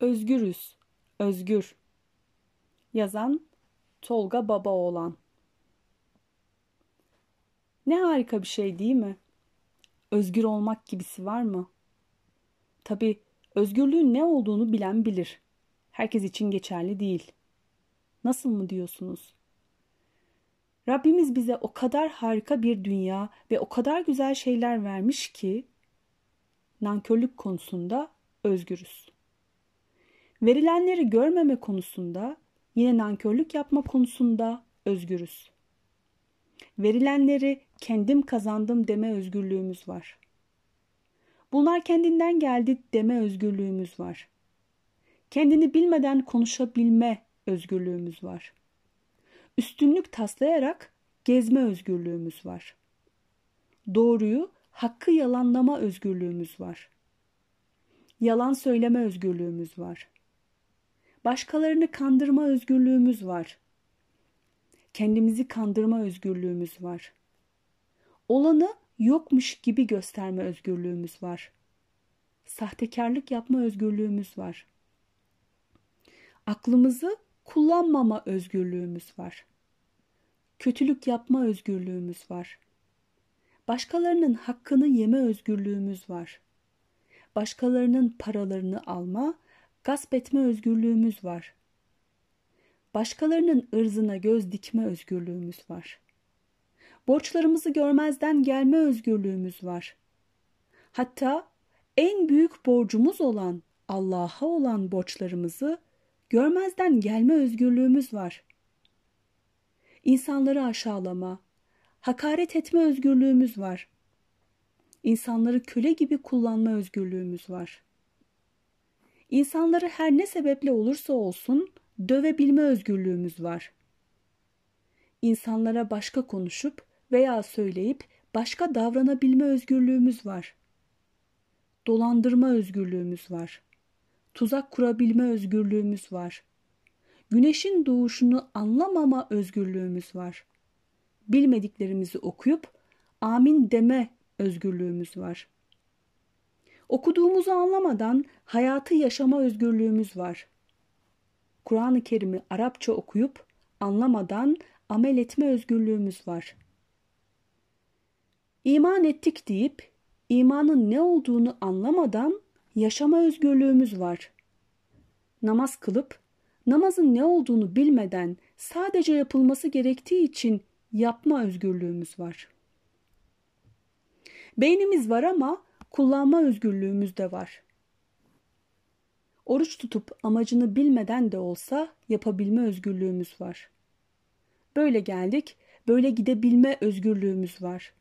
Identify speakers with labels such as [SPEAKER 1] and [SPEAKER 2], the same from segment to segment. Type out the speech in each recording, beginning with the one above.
[SPEAKER 1] Özgürüz, özgür. Yazan Tolga Babaoğlan. Ne harika bir şey değil mi? Özgür olmak gibisi var mı? Tabi özgürlüğün ne olduğunu bilen bilir. Herkes için geçerli değil. Nasıl mı diyorsunuz? Rabbimiz bize o kadar harika bir dünya ve o kadar güzel şeyler vermiş ki nankörlük konusunda özgürüz. Verilenleri görmeme konusunda yine nankörlük yapma konusunda özgürüz. Verilenleri kendim kazandım deme özgürlüğümüz var. Bunlar kendinden geldi deme özgürlüğümüz var. Kendini bilmeden konuşabilme özgürlüğümüz var. Üstünlük taslayarak gezme özgürlüğümüz var. Doğruyu hakkı yalanlama özgürlüğümüz var. Yalan söyleme özgürlüğümüz var. Başkalarını kandırma özgürlüğümüz var. Kendimizi kandırma özgürlüğümüz var. Olanı yokmuş gibi gösterme özgürlüğümüz var. Sahtekarlık yapma özgürlüğümüz var. Aklımızı kullanmama özgürlüğümüz var. Kötülük yapma özgürlüğümüz var. Başkalarının hakkını yeme özgürlüğümüz var. Başkalarının paralarını alma, gasp etme özgürlüğümüz var. Başkalarının ırzına göz dikme özgürlüğümüz var. Borçlarımızı görmezden gelme özgürlüğümüz var. Hatta en büyük borcumuz olan Allah'a olan borçlarımızı görmezden gelme özgürlüğümüz var. İnsanları aşağılama, hakaret etme özgürlüğümüz var. İnsanları köle gibi kullanma özgürlüğümüz var. İnsanları her ne sebeple olursa olsun dövebilme özgürlüğümüz var. İnsanlara başka konuşup veya söyleyip başka davranabilme özgürlüğümüz var. Dolandırma özgürlüğümüz var. Tuzak kurabilme özgürlüğümüz var. Güneşin doğuşunu anlamama özgürlüğümüz var. Bilmediklerimizi okuyup amin deme özgürlüğümüz var. Okuduğumuzu anlamadan hayatı yaşama özgürlüğümüz var. Kur'an-ı Kerim'i Arapça okuyup anlamadan amel etme özgürlüğümüz var. İman ettik deyip imanın ne olduğunu anlamadan yaşama özgürlüğümüz var. Namaz kılıp namazın ne olduğunu bilmeden sadece yapılması gerektiği için yapma özgürlüğümüz var. Beynimiz var ama kullanma özgürlüğümüz de var. Oruç tutup amacını bilmeden de olsa yapabilme özgürlüğümüz var. Böyle geldik, böyle gidebilme özgürlüğümüz var.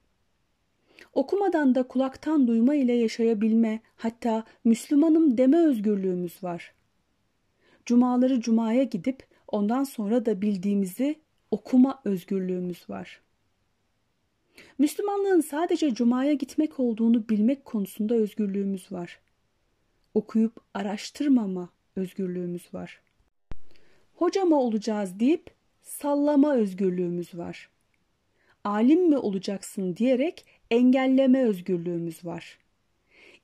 [SPEAKER 1] Okumadan da kulaktan duyma ile yaşayabilme, hatta Müslümanım deme özgürlüğümüz var. Cumaları cumaya gidip ondan sonra da bildiğimizi okuma özgürlüğümüz var. Müslümanlığın sadece cumaya gitmek olduğunu bilmek konusunda özgürlüğümüz var. Okuyup araştırmama özgürlüğümüz var. Hocama olacağız deyip sallama özgürlüğümüz var. Alim mi olacaksın diyerek engelleme özgürlüğümüz var.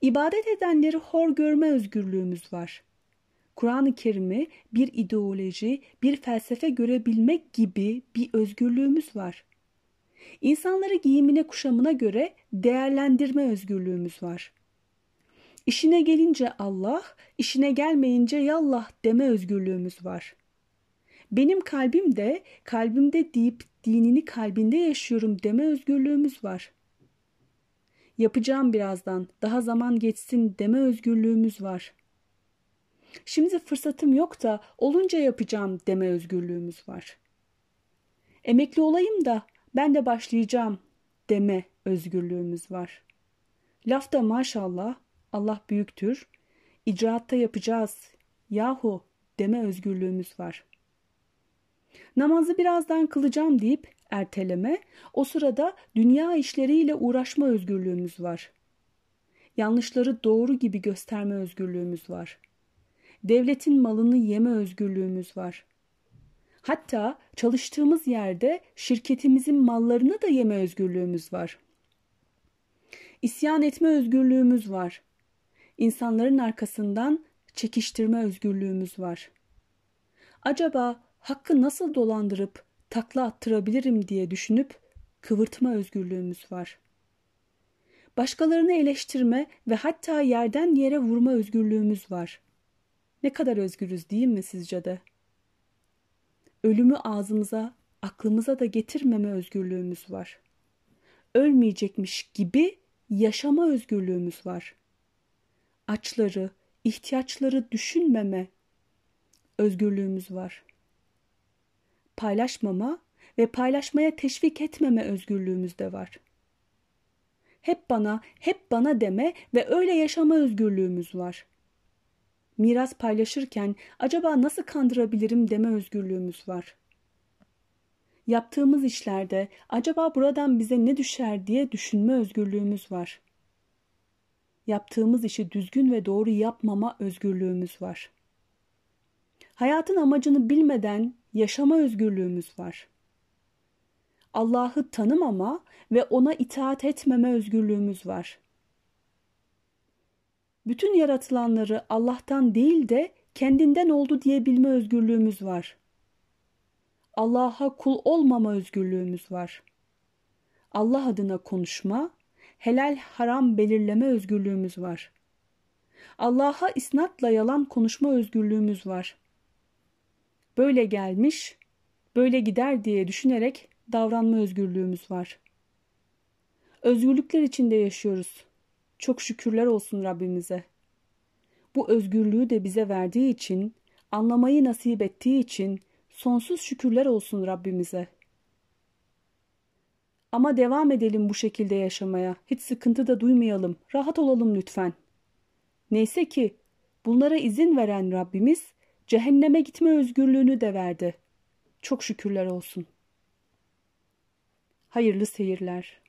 [SPEAKER 1] İbadet edenleri hor görme özgürlüğümüz var. Kur'an-ı Kerim'i bir ideoloji, bir felsefe görebilmek gibi bir özgürlüğümüz var. İnsanları giyimine kuşamına göre değerlendirme özgürlüğümüz var. İşine gelince Allah, işine gelmeyince yallah deme özgürlüğümüz var. Benim kalbimde, kalbimde deyip dinini kalbinde yaşıyorum deme özgürlüğümüz var. Yapacağım birazdan, daha zaman geçsin deme özgürlüğümüz var. Şimdi fırsatım yok da olunca yapacağım deme özgürlüğümüz var. Emekli olayım da ben de başlayacağım deme özgürlüğümüz var. Lafta maşallah Allah büyüktür. İcraatta yapacağız. Yahu deme özgürlüğümüz var. Namazı birazdan kılacağım deyip erteleme, o sırada dünya işleriyle uğraşma özgürlüğümüz var. Yanlışları doğru gibi gösterme özgürlüğümüz var. Devletin malını yeme özgürlüğümüz var. Hatta çalıştığımız yerde şirketimizin mallarını da yeme özgürlüğümüz var. İsyan etme özgürlüğümüz var. İnsanların arkasından çekiştirme özgürlüğümüz var. Acaba hakkı nasıl dolandırıp takla attırabilirim diye düşünüp kıvırtma özgürlüğümüz var. Başkalarını eleştirme ve hatta yerden yere vurma özgürlüğümüz var. Ne kadar özgürüz değil mi sizce de? Ölümü ağzımıza, aklımıza da getirmeme özgürlüğümüz var. Ölmeyecekmiş gibi yaşama özgürlüğümüz var. Açları, ihtiyaçları düşünmeme özgürlüğümüz var. Paylaşmama ve paylaşmaya teşvik etmeme özgürlüğümüz de var. Hep bana, hep bana deme ve öyle yaşama özgürlüğümüz var. Miras paylaşırken acaba nasıl kandırabilirim deme özgürlüğümüz var. Yaptığımız işlerde acaba buradan bize ne düşer diye düşünme özgürlüğümüz var. Yaptığımız işi düzgün ve doğru yapmama özgürlüğümüz var. Hayatın amacını bilmeden yaşama özgürlüğümüz var. Allah'ı tanımama ve ona itaat etmeme özgürlüğümüz var. Bütün yaratılanları Allah'tan değil de kendinden oldu diyebilme özgürlüğümüz var. Allah'a kul olmama özgürlüğümüz var. Allah adına konuşma, helal haram belirleme özgürlüğümüz var. Allah'a isnatla yalan konuşma özgürlüğümüz var. Böyle gelmiş, böyle gider diye düşünerek davranma özgürlüğümüz var. Özgürlükler içinde yaşıyoruz. Çok şükürler olsun Rabbimize. Bu özgürlüğü de bize verdiği için, anlamayı nasip ettiği için sonsuz şükürler olsun Rabbimize. Ama devam edelim bu şekilde yaşamaya. Hiç sıkıntı da duymayalım. Rahat olalım lütfen. Neyse ki bunlara izin veren Rabbimiz cehenneme gitme özgürlüğünü de verdi. Çok şükürler olsun. Hayırlı seyirler.